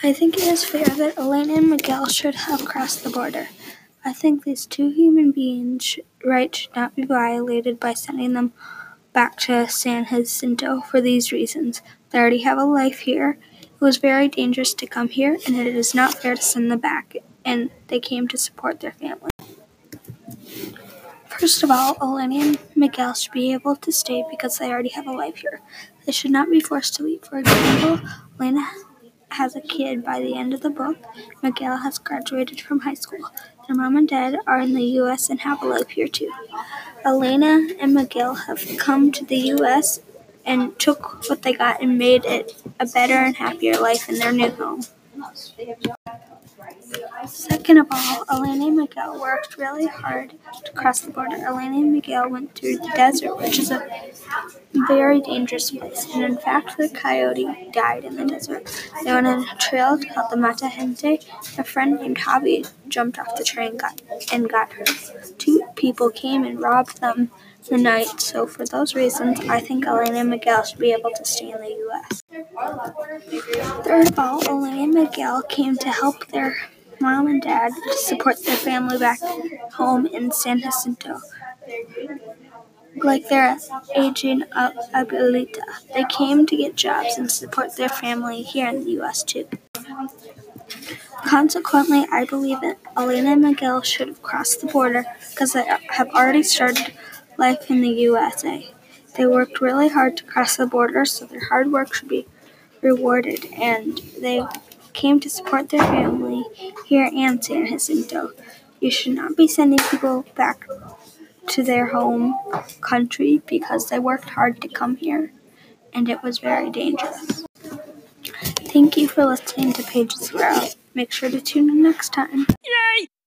I think it is fair that Elena and Miguel should have crossed the border. I think these two human beings' rights should not be violated by sending them back to San Jacinto for these reasons. They already have a life here. It was very dangerous to come here, and it is not fair to send them back, and they came to support their family. First of all, Elena and Miguel should be able to stay because they already have a life here. They should not be forced to leave. For example, Elena has a kid by the end of the book. Miguel has graduated from high school. Their mom and dad are in the U.S. and have a life here too. Elena and Miguel have come to the U.S. and took what they got and made it a better and happier life in their new home. Second of all, Elena and Miguel worked really hard to cross the border. Elena and Miguel went through the desert, which is a very dangerous place, and in fact, the coyote died in the desert. They went on a trail called the Mata Gente. A friend named Javi jumped off the train and got hurt. Two people came and robbed them the night, so for those reasons, I think Elena and Miguel should be able to stay in the U.S. Third of all, Elena and Miguel came to help their mom and dad to support their family back home in San Jacinto. Like their aging abuelita, they came to get jobs and support their family here in the U.S. too. Consequently, I believe that Elena and Miguel should have crossed the border because they have already started life in the USA. They worked really hard to cross the border, so their hard work should be rewarded, and they came to support their family here in San Jacinto. You should not be sending people back to their home country because they worked hard to come here and it was very dangerous. Thank you for listening to Pages Grow. Make sure to tune in next time.